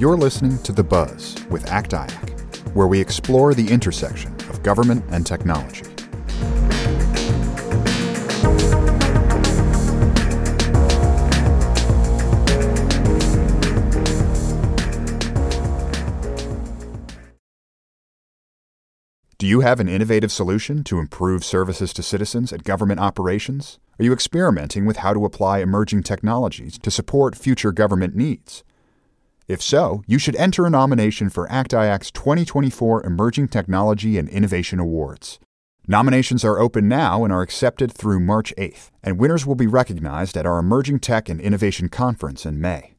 You're listening to The Buzz with ACT-IAC, where we explore the intersection of government and technology. You have an innovative solution to improve services to citizens at government operations? Are you experimenting with how to apply emerging technologies to support future government needs? If so, you should enter a nomination for ACT-IAC's 2024 Emerging Technology and Innovation Awards. Nominations are open now and are accepted through March 8th, and winners will be recognized at our Emerging Tech and Innovation Conference in May.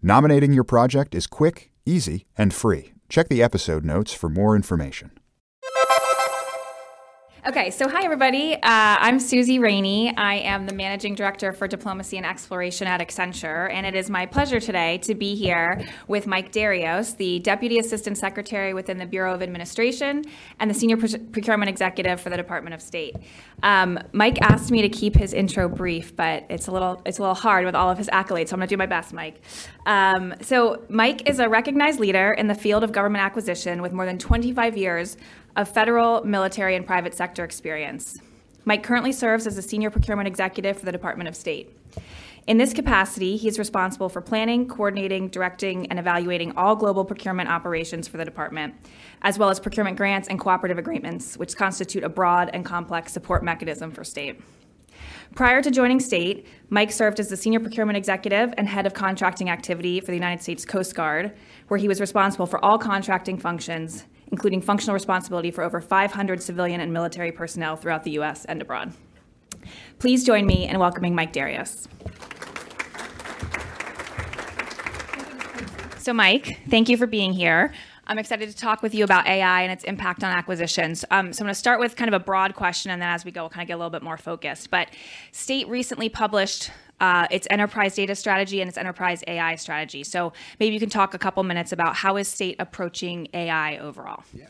Nominating your project is quick, easy, and free. Check the episode notes for more information. Okay, so hi everybody. Uh, I'm Susie Rainey. I am the Managing Director for Diplomacy and Exploration at Accenture, and it is my pleasure today to be here with Mike Derrios, the Deputy Assistant Secretary within the Bureau of Administration and the Senior Procurement Executive for the Department of State. Um, Mike asked me to keep his intro brief, but it's a little it's a little hard with all of his accolades, so I'm going to do my best, Mike. Um, so Mike is a recognized leader in the field of government acquisition with more than 25 years of federal, military, and private sector experience. Mike currently serves as a senior procurement executive for the Department of State. In this capacity, he is responsible for planning, coordinating, directing, and evaluating all global procurement operations for the department, as well as procurement grants and cooperative agreements, which constitute a broad and complex support mechanism for state. Prior to joining state, Mike served as the senior procurement executive and head of contracting activity for the United States Coast Guard, where he was responsible for all contracting functions, including functional responsibility for over 500 civilian and military personnel throughout the U.S. and abroad. Please join me in welcoming Mike Derrios. So, Mike, thank you for being here. I'm excited to talk with you about AI and its impact on acquisitions. Um, so I'm going to start with kind of a broad question, and then as we go, we'll kind of get a little bit more focused. But State recently published uh, its enterprise data strategy and its enterprise AI strategy. So maybe you can talk a couple minutes about how is state approaching AI overall. Yeah.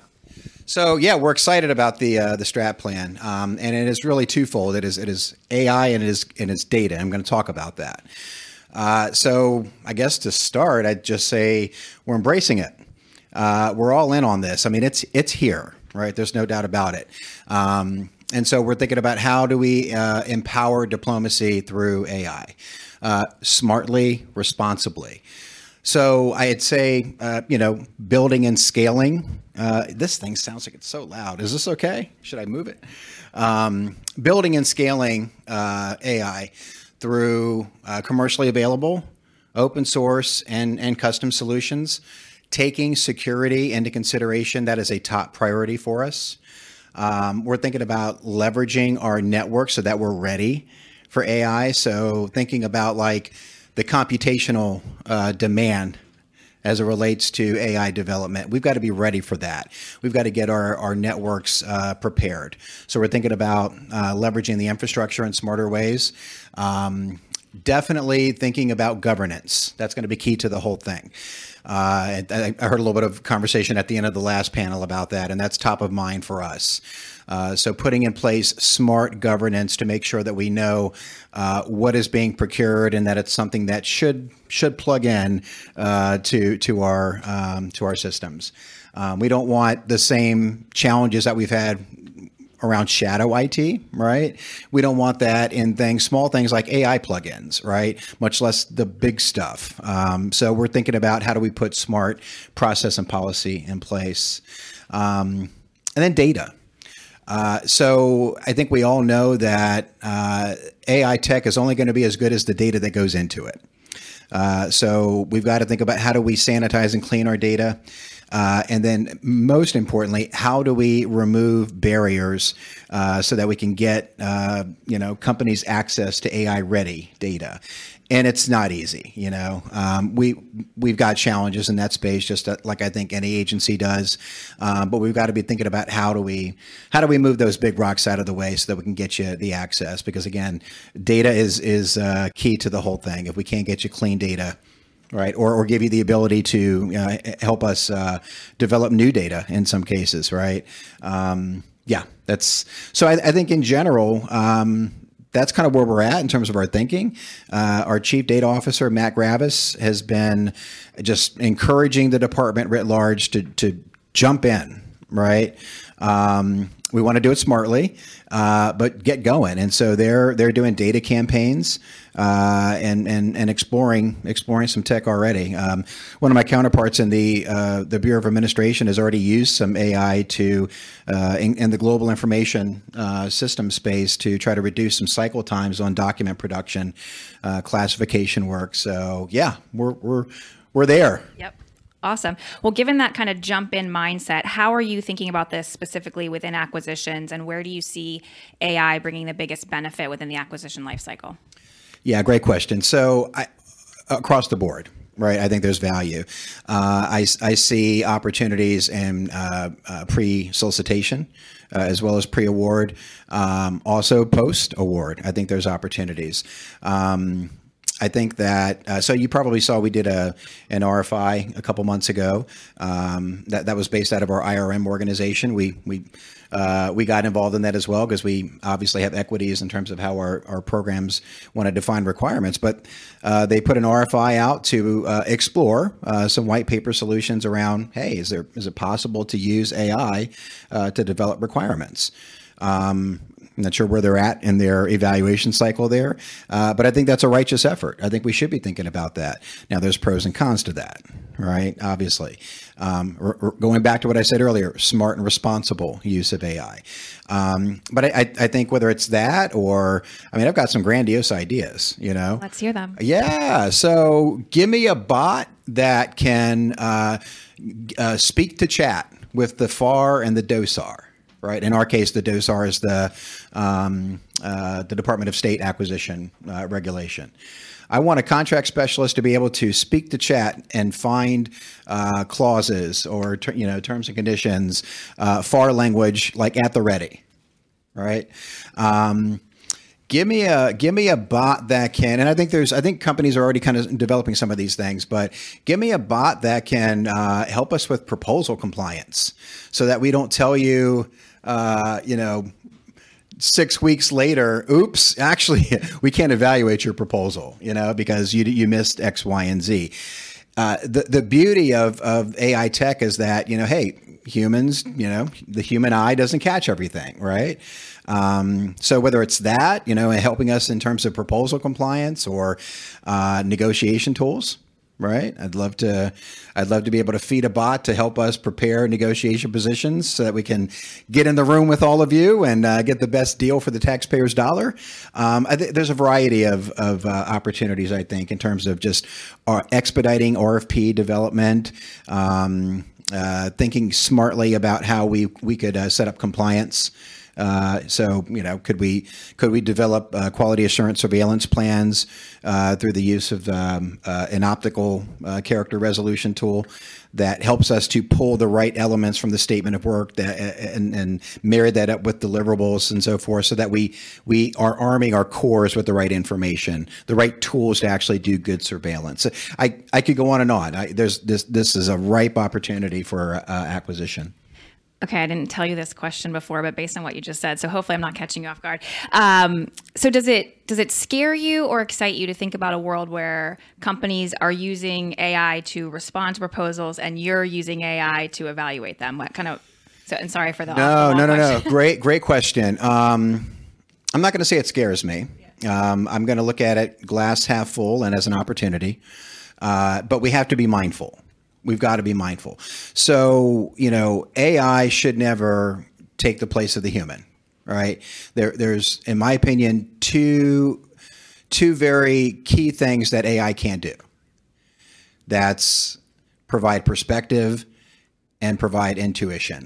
So yeah, we're excited about the uh, the strat plan, um, and it is really twofold. It is it is AI and it is and it's data. I'm going to talk about that. Uh, so I guess to start, I'd just say we're embracing it. Uh, we're all in on this. I mean, it's it's here, right? There's no doubt about it. Um, and so we're thinking about how do we uh, empower diplomacy through AI, uh, smartly, responsibly. So I'd say, uh, you know, building and scaling. Uh, this thing sounds like it's so loud. Is this okay? Should I move it? Um, building and scaling uh, AI through uh, commercially available, open source, and, and custom solutions. Taking security into consideration, that is a top priority for us. Um, we're thinking about leveraging our network so that we're ready for AI. So thinking about like the computational uh, demand as it relates to AI development. We've got to be ready for that. We've got to get our, our networks uh, prepared. So we're thinking about uh, leveraging the infrastructure in smarter ways. Um, definitely thinking about governance. That's going to be key to the whole thing. Uh, I, I heard a little bit of conversation at the end of the last panel about that, and that's top of mind for us. Uh, so, putting in place smart governance to make sure that we know uh, what is being procured and that it's something that should should plug in uh, to to our um, to our systems. Um, we don't want the same challenges that we've had around shadow IT, right? We don't want that in things, small things like AI plugins, right? Much less the big stuff. Um, so we're thinking about how do we put smart process and policy in place. Um, and then data. Uh, so I think we all know that uh, AI tech is only going to be as good as the data that goes into it. Uh, so we've got to think about how do we sanitize and clean our data. Uh, and then, most importantly, how do we remove barriers uh, so that we can get uh, you know companies access to AI ready data? And it's not easy, you know. Um, we we've got challenges in that space, just uh, like I think any agency does. Um, but we've got to be thinking about how do we how do we move those big rocks out of the way so that we can get you the access? Because again, data is is uh, key to the whole thing. If we can't get you clean data, right? Or, or give you the ability to uh, help us uh, develop new data in some cases, right? Um, Yeah, that's so. I, I think in general, um, that's kind of where we're at in terms of our thinking. Uh, our chief data officer, Matt Graviss, has been just encouraging the department writ large to, to jump in, right? Um, we want to do it smartly, uh, but get going. And so they're they're doing data campaigns uh, and and and exploring exploring some tech already. Um, one of my counterparts in the uh, the Bureau of Administration has already used some AI to uh, in, in, the global information uh, system space to try to reduce some cycle times on document production, uh, classification work. So yeah, we're we're we're there. Yep. Awesome. Well, given that kind of jump in mindset, how are you thinking about this specifically within acquisitions and where do you see AI bringing the biggest benefit within the acquisition lifecycle? Yeah, great question. So, I, across the board, right? I think there's value. Uh, I, I see opportunities in uh, uh, pre solicitation. Uh, as well as pre-award, um, also post-award. I think there's opportunities. Um, I think that uh, so you probably saw we did a an RFI a couple months ago um, that that was based out of our IRM organization. We we uh, we got involved in that as well because we obviously have equities in terms of how our, our programs want to define requirements. But uh, they put an RFI out to uh, explore uh, some white paper solutions around. Hey, is there is it possible to use AI uh, to develop requirements? Um, I'm not sure where they're at in their evaluation cycle there, uh, but I think that's a righteous effort. I think we should be thinking about that. Now, there's pros and cons to that, right? Obviously. Um, r- r- going back to what I said earlier, smart and responsible use of AI. Um, but I, I, think whether it's that or, I mean, I've got some grandiose ideas, you know? Let's hear them. Yeah. So give me a bot that can uh, uh, speak to chat with the FAR and the DOSAR right? In our case, the DOSAR is the um, uh, the Department of State acquisition uh, regulation. I want a contract specialist to be able to speak to chat and find uh, clauses or ter- you know terms and conditions, uh, FAR language like at the ready, right? Um, give me a give me a bot that can and i think there's i think companies are already kind of developing some of these things but give me a bot that can uh, help us with proposal compliance so that we don't tell you uh, you know, six weeks later, oops, actually, we can't evaluate your proposal, you know, because you, you missed X, Y, and Z. Uh, the, the beauty of, of AI tech is that, you know, hey, humans, you know, the human eye doesn't catch everything, right? Um, so whether it's that, you know, helping us in terms of proposal compliance or uh, negotiation tools, right? I'd love to I'd love to be able to feed a bot to help us prepare negotiation positions so that we can get in the room with all of you and uh, get the best deal for the taxpayer's dollar. Um, th- there's a variety of, of uh, opportunities, I think, in terms of just uh, expediting RFP development. Um, uh, thinking smartly about how we we could uh, set up compliance uh, so you know, could we could we develop uh, quality assurance surveillance plans uh, through the use of um, uh, an optical uh, character resolution tool that helps us to pull the right elements from the statement of work that, and, and marry that up with deliverables and so forth, so that we we are arming our cores with the right information, the right tools to actually do good surveillance. I I could go on and on. I, there's this this is a ripe opportunity for acquisition. Okay, I didn't tell you this question before, but based on what you just said, so hopefully I'm not catching you off guard. Um, so does it does it scare you or excite you to think about a world where companies are using AI to respond to proposals and you're using AI to evaluate them? What kind of so and sorry for the no no no question. no great great question. Um, I'm not going to say it scares me. Um, I'm going to look at it glass half full and as an opportunity, uh, but we have to be mindful We've got to be mindful. So, you know, AI should never take the place of the human, right? There, there's, in my opinion, two, two very key things that AI can't do. That's provide perspective and provide intuition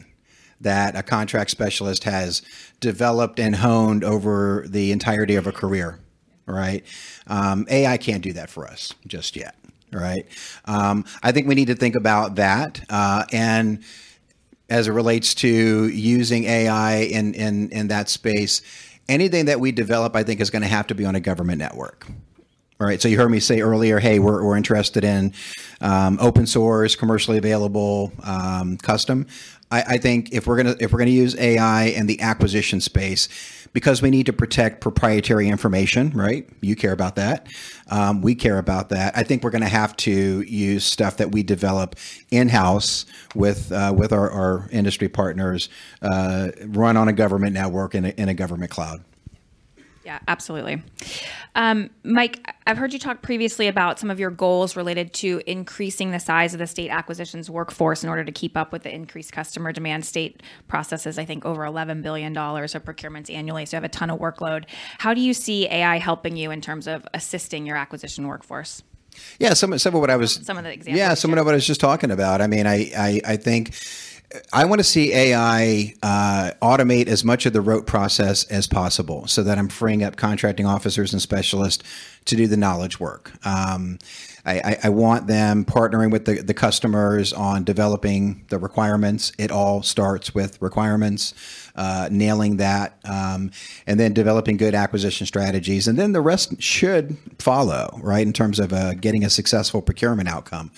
that a contract specialist has developed and honed over the entirety of a career, right? Um, AI can't do that for us just yet right? Um, I think we need to think about that. Uh, and as it relates to using AI in, in, in that space, anything that we develop, I think, is going to have to be on a government network. All right. So you heard me say earlier, hey, we're, we're interested in um, open source, commercially available, um, custom. I, I think if we're gonna if we're gonna use AI in the acquisition space, because we need to protect proprietary information, right? You care about that. Um, we care about that. I think we're going to have to use stuff that we develop in house with uh, with our, our, industry partners, uh, run on a government network in a, in a government cloud. Yeah, absolutely. Um, Mike, I've heard you talk previously about some of your goals related to increasing the size of the state acquisitions workforce in order to keep up with the increased customer demand. State processes, I think, over $11 billion of procurements annually, so you have a ton of workload. How do you see AI helping you in terms of assisting your acquisition workforce? Yeah, some, some of what I was. Some of the examples. Yeah, some of what I was just talking about. I mean, I, I, I think I want to see AI uh, automate as much of the rote process as possible so that I'm freeing up contracting officers and specialists to do the knowledge work. Um, I, I, want them partnering with the, the customers on developing the requirements. It all starts with requirements, uh, nailing that, um, and then developing good acquisition strategies. And then the rest should follow, right, in terms of uh, getting a successful procurement outcome.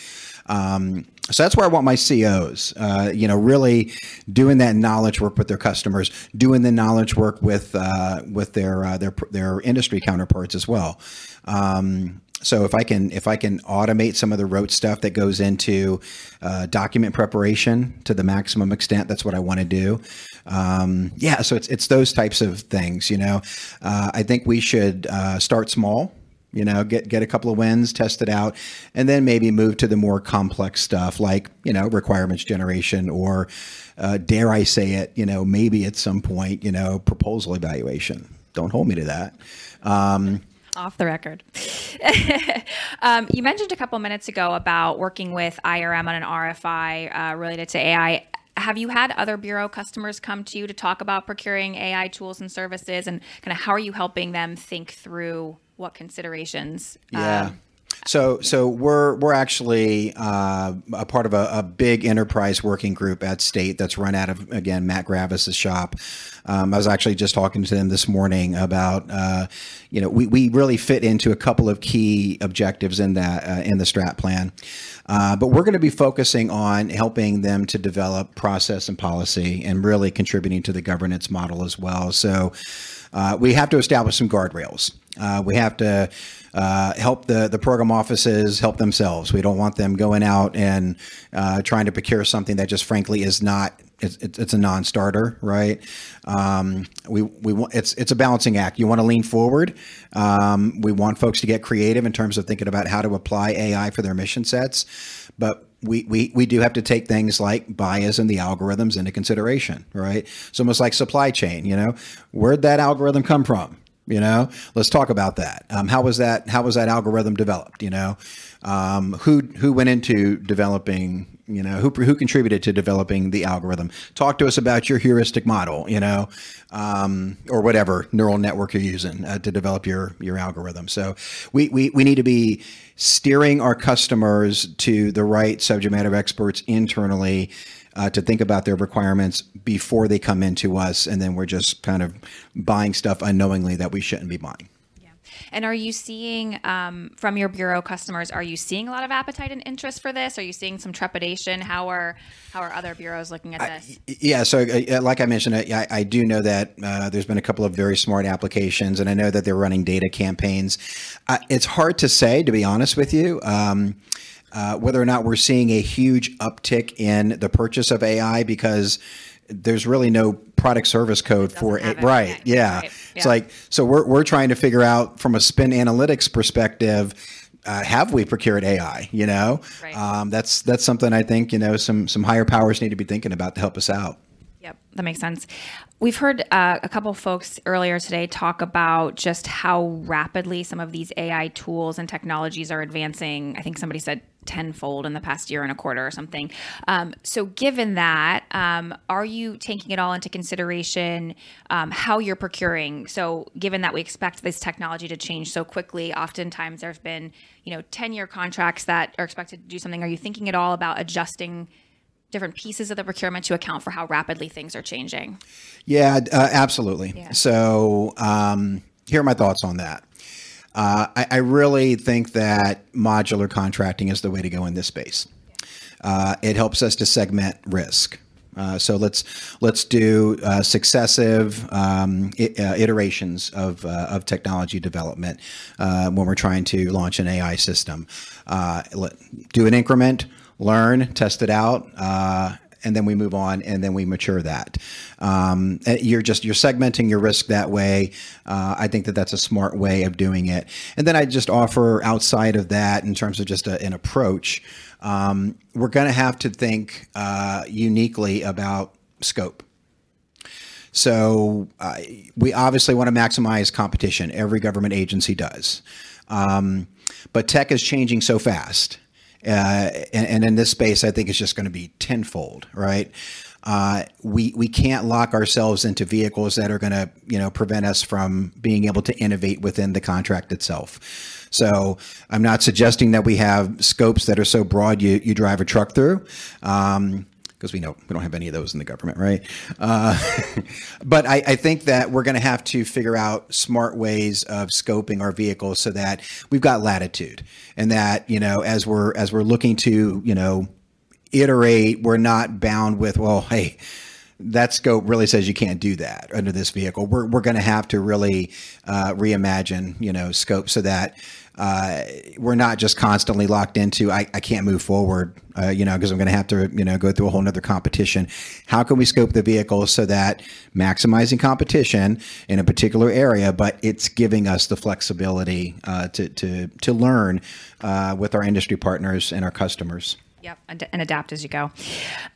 Um, so that's where I want my COs, uh, you know, really doing that knowledge work with their customers, doing the knowledge work with uh, with their uh, their their industry counterparts as well. Um, so if I can if I can automate some of the rote stuff that goes into uh, document preparation to the maximum extent, that's what I want to do. Um, yeah, so it's it's those types of things. You know, uh, I think we should uh, start small you know get get a couple of wins test it out and then maybe move to the more complex stuff like you know requirements generation or uh, dare i say it you know maybe at some point you know proposal evaluation don't hold me to that um, off the record. um, you mentioned a couple minutes ago about working with IRM on an RFI uh, related to AI. Have you had other bureau customers come to you to talk about procuring AI tools and services, and kind of how are you helping them think through what considerations? Yeah. Um, so, so we're we're actually uh, a part of a, a, big enterprise working group at State that's run out of again Matt Graviss's shop. Um, I was actually just talking to them this morning about uh, you know we, we really fit into a couple of key objectives in that uh, in the strat plan, uh, but we're going to be focusing on helping them to develop process and policy and really contributing to the governance model as well. So uh, we have to establish some guardrails. Uh, we have to uh, help the, the program offices help themselves. We don't want them going out and uh, trying to procure something that just frankly is not it's, it's a non-starter, right? Um, we we want it's it's a balancing act. You want to lean forward. Um, we want folks to get creative in terms of thinking about how to apply AI for their mission sets, but we, we, we do have to take things like bias and the algorithms into consideration, right? It's almost like supply chain, you know, where'd that algorithm come from? You know, let's talk about that. Um, how was that? How was that algorithm developed? You know, um, who who went into developing? You know, who who contributed to developing the algorithm? Talk to us about your heuristic model. You know, um, or whatever neural network you're using uh, to develop your your algorithm. So we, we we need to be steering our customers to the right subject matter experts internally uh, to think about their requirements before they come into us, and then we're just kind of buying stuff unknowingly that we shouldn't be buying. And are you seeing um, from your bureau customers? Are you seeing a lot of appetite and interest for this? Are you seeing some trepidation? How are how are other bureaus looking at this? I, yeah, so uh, like I mentioned, I, I do know that uh, there's been a couple of very smart applications, and I know that they're running data campaigns. Uh, it's hard to say, to be honest with you. Um, uh, whether or not we're seeing a huge uptick in the purchase of AI because there's really no product service code for it. Right. Yeah. Right. yeah. It's like, so we're, we're trying to figure out from a spend analytics perspective, uh, have we procured AI? You know, right. um, that's, that's something I think, you know, some, some higher powers need to be thinking about to help us out. Yep, that makes sense. We've heard uh, a couple folks earlier today talk about just how rapidly some of these AI tools and technologies are advancing. I think somebody said tenfold in the past year and a quarter or something. Um, so, given that, um, are you taking it all into consideration um, how you're procuring? So, given that we expect this technology to change so quickly, oftentimes there's been you know 10 year contracts that are expected to do something. Are you thinking at all about adjusting? different pieces of the procurement to account for how rapidly things are changing. Yeah, uh, absolutely. Yeah. So, um, here are my thoughts on that. Uh, I, I, really think that modular contracting is the way to go in this space. Uh, it helps us to segment risk. Uh, so let's let's do uh, successive um, I- uh, iterations of, uh, of technology development uh, when we're trying to launch an AI system. Let, do an increment, learn, test it out, and then we move on, and then we mature that. Um, uh, you're just you're segmenting your risk that way. Uh, I think that that's a smart way of doing it. And then I just offer outside of that in terms of just a, an approach um, we're going to have to think uh, uniquely about scope. So uh, we obviously want to maximize competition. Every government agency does, um, but tech is changing so fast, uh, and, and, in this space, I think it's just going to be tenfold, right? Uh, we we can't lock ourselves into vehicles that are going to you know prevent us from being able to innovate within the contract itself. So I'm not suggesting that we have scopes that are so broad you, you drive a truck through. Um, because we know we don't have any of those in the government, right? Uh, but I, I, think that we're going to have to figure out smart ways of scoping our vehicles so that we've got latitude, and that you know, as we're as we're looking to you know iterate, we're not bound with well, hey. That scope really says you can't do that under this vehicle. We're, we're going to have to really uh, reimagine, you know, scope so that uh, we're not just constantly locked into I, I can't move forward, uh, you know, because I'm going to have to you know go through a whole nother competition. How can we scope the vehicle so that maximizing competition in a particular area, but it's giving us the flexibility uh, to to to learn uh, with our industry partners and our customers. Yep, and adapt as you go.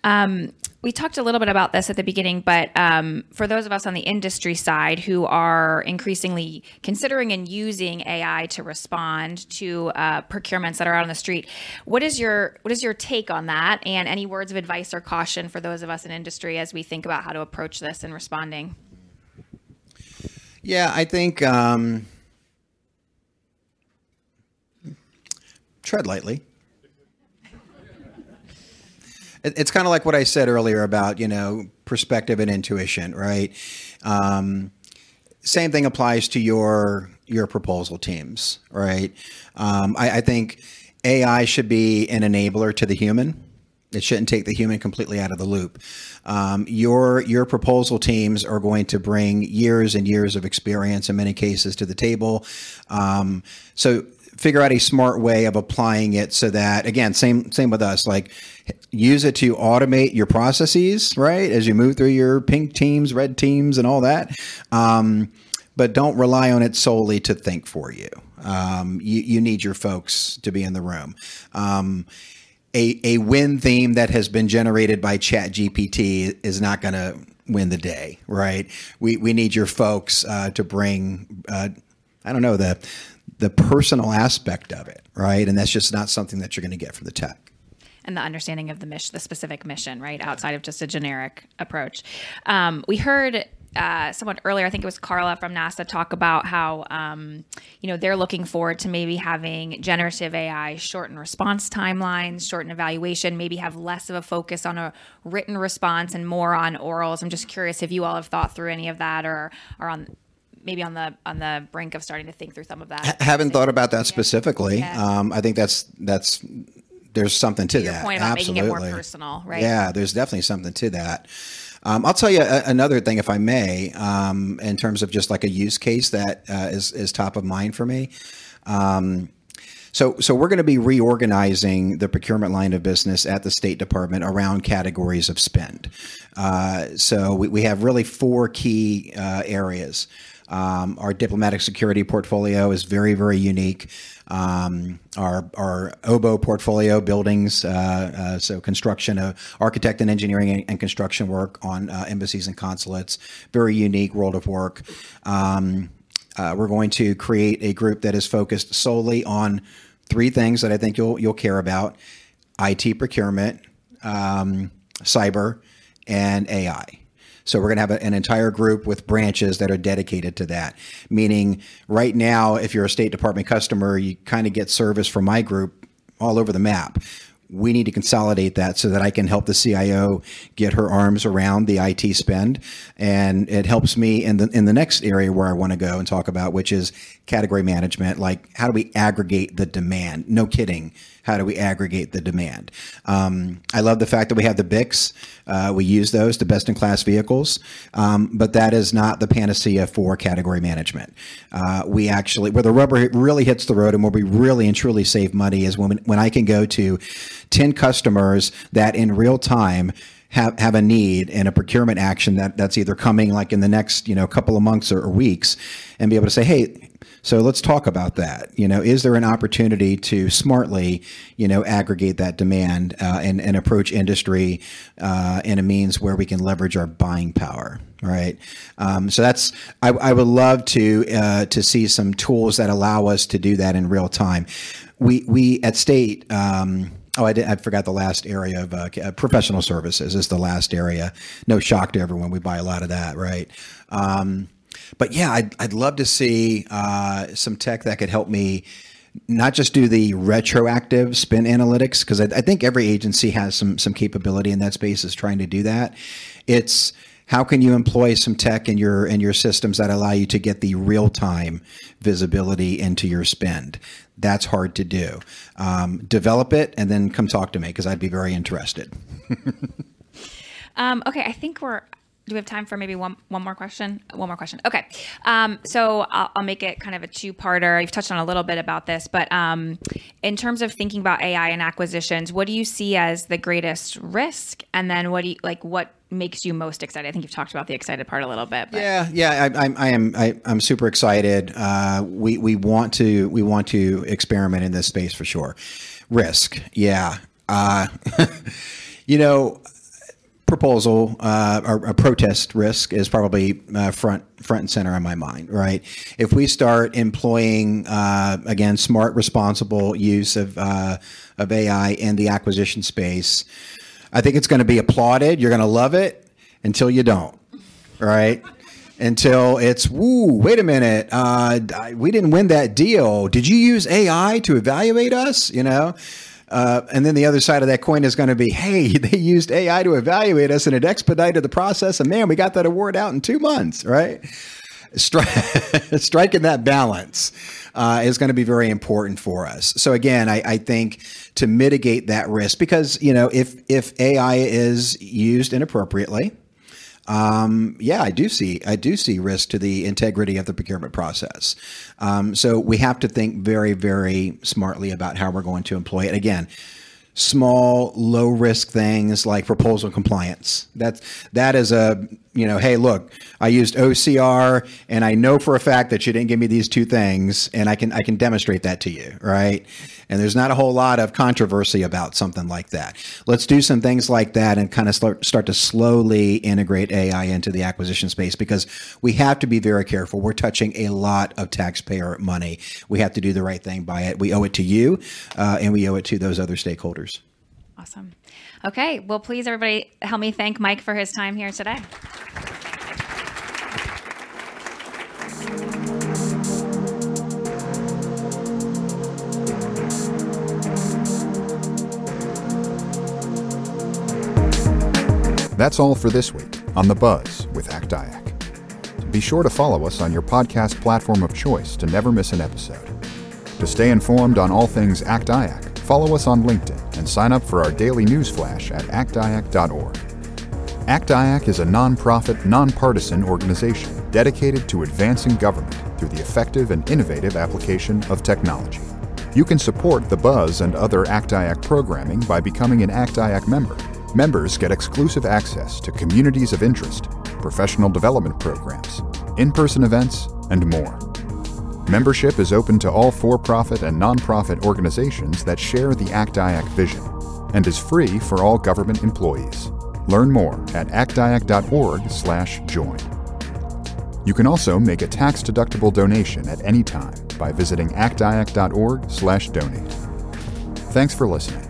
Um, we talked a little bit about this at the beginning, but um, for those of us on the industry side who are increasingly considering and using AI to respond to uh, procurements that are out on the street, what is your what is your take on that? And any words of advice or caution for those of us in industry as we think about how to approach this and responding? Yeah, I think um, tread lightly it's kind of like what I said earlier about you know perspective and intuition, right? Um, same thing applies to your your proposal teams, right? Um, I, I think AI should be an enabler to the human. It shouldn't take the human completely out of the loop. Um, your your proposal teams are going to bring years and years of experience in many cases to the table. Um, so figure out a smart way of applying it so that again same same with us like use it to automate your processes right as you move through your pink teams red teams and all that. Um, but don't rely on it solely to think for you. Um, you, you need your folks to be in the room. Um, a, a win theme that has been generated by ChatGPT is not going to win the day right? We, we need your folks uh, to bring uh, i don't know the the personal aspect of it, right? And that's just not something that you're going to get from the tech. And the understanding of the mission, the specific mission, right, outside of just a generic approach. Um, we heard uh, someone earlier, I think it was Carla from NASA, talk about how um, you know they're looking forward to maybe having generative AI shorten response timelines, shorten evaluation, maybe have less of a focus on a written response and more on orals. I'm just curious if you all have thought through any of that or are on maybe on the on the brink of starting to think through some of that. Haven't thought about that specifically. Yeah. Um, I think that's that's there's something to, to that. Point about Absolutely. making it more personal, right? Yeah, there's definitely something to that. Um, I'll tell you a, another thing, if I may, um, in terms of just like a use case that uh, is is top of mind for me. Um, so, so we're going to be reorganizing the procurement line of business at the State Department around categories of spend. Uh, so we, we have really four key uh, areas. Um, our diplomatic security portfolio is very, very unique. Um, our our OBO portfolio buildings, uh, uh, so construction of architect and engineering and, construction work on uh, embassies and consulates, very unique world of work. Um, uh, we're going to create a group that is focused solely on three things that I think you'll you'll care about: IT procurement, um, cyber, and AI. So we're going to have an entire group with branches that are dedicated to that. Meaning, right now, if you're a State Department customer, you kind of get service from my group all over the map. We need to consolidate that so that I can help the CIO get her arms around the IT spend, and it helps me in the in the next area where I want to go and talk about, which is category management. Like, how do we aggregate the demand? No kidding How do we aggregate the demand? Um, I love the fact that we have the BICs. Uh, we use those to best in class vehicles, um, but that is not the panacea for category management. Uh, we actually, where the rubber really hits the road and where we really and truly save money is when, when I can go to 10 customers that in real time have, have a need and a procurement action that, that's either coming like in the next you know couple of months or, or weeks and be able to say hey so let's talk about that. You know, is there an opportunity to smartly, you know, aggregate that demand uh, and, and approach industry uh, in a means where we can leverage our buying power? Right. Um, so that's I, I, would love to uh, to see some tools that allow us to do that in real time. We we at State. Um, Oh, I, did, I forgot the last area of uh, professional services is the last area. No shock to everyone. We buy a lot of that, right? Um, but yeah, I'd, I'd love to see uh, some tech that could help me not just do the retroactive spend analytics because I, I, think every agency has some some capability in that space is trying to do that. It's how can you employ some tech in your in your systems that allow you to get the real time visibility into your spend? That's hard to do. Um, develop it and then come talk to me because I'd be very interested. um, okay, I think we're do we have time for maybe one one more question? One more question. Okay. Um, so I'll, I'll, make it kind of a two-parter. You've touched on a little bit about this, but um, in terms of thinking about AI and acquisitions, what do you see as the greatest risk? And then what do you like? What makes you most excited? I think you've talked about the excited part a little bit. But. Yeah, yeah, I, I, I am. I, am super excited. Uh, we we want to we want to experiment in this space for sure. Risk, yeah. Uh, you know proposal uh, or a protest risk is probably uh, front front and center in my mind. Right, if we start employing uh, again smart, responsible use of uh, of AI in the acquisition space, I think it's going to be applauded. You're going to love it until you don't. Right. Until it's, woo, wait a minute, uh, we didn't win that deal. Did you use AI to evaluate us? You know, uh, and then the other side of that coin is going to be, hey, they used AI to evaluate us and it expedited the process. And man, we got that award out in two months, right? Stri- striking that balance uh, is going to be very important for us. So again, I, I, think to mitigate that risk, because you know, if if AI is used inappropriately, um, yeah, I do see I do see risk to the integrity of the procurement process. Um, so we have to think very very smartly about how we're going to employ it. Again, small low risk things like proposal compliance. That's that is a you know, hey, look, I used OCR and I know for a fact that you didn't give me these two things and I can I can demonstrate that to you, right? And there's not a whole lot of controversy about something like that. Let's do some things like that and kind of start, start to slowly integrate AI into the acquisition space because we have to be very careful. We're touching a lot of taxpayer money. We have to do the right thing by it. We owe it to you uh, and we owe it to those other stakeholders. Awesome. Okay. Well, please, everybody, help me thank Mike for his time here today. That's all for this week on The Buzz with ACT-IAC. Be sure to follow us on your podcast platform of choice to never miss an episode. To stay informed on all things ACT-IAC, follow us on LinkedIn and sign up for our daily news flash at actiac.org. ACT-IAC is a nonprofit, nonpartisan organization dedicated to advancing government through the effective and innovative application of technology. You can support The Buzz and other ACT-IAC programming by becoming an ACT-IAC member Members get exclusive access to communities of interest, professional development programs, in person events, and more. Membership is open to all for profit and nonprofit organizations that share the ACT-IAC vision and is free for all government employees. Learn more at actiac.org/slash join. You can also make a tax deductible donation at any time by visiting actiac.org/slash donate. Thanks for listening.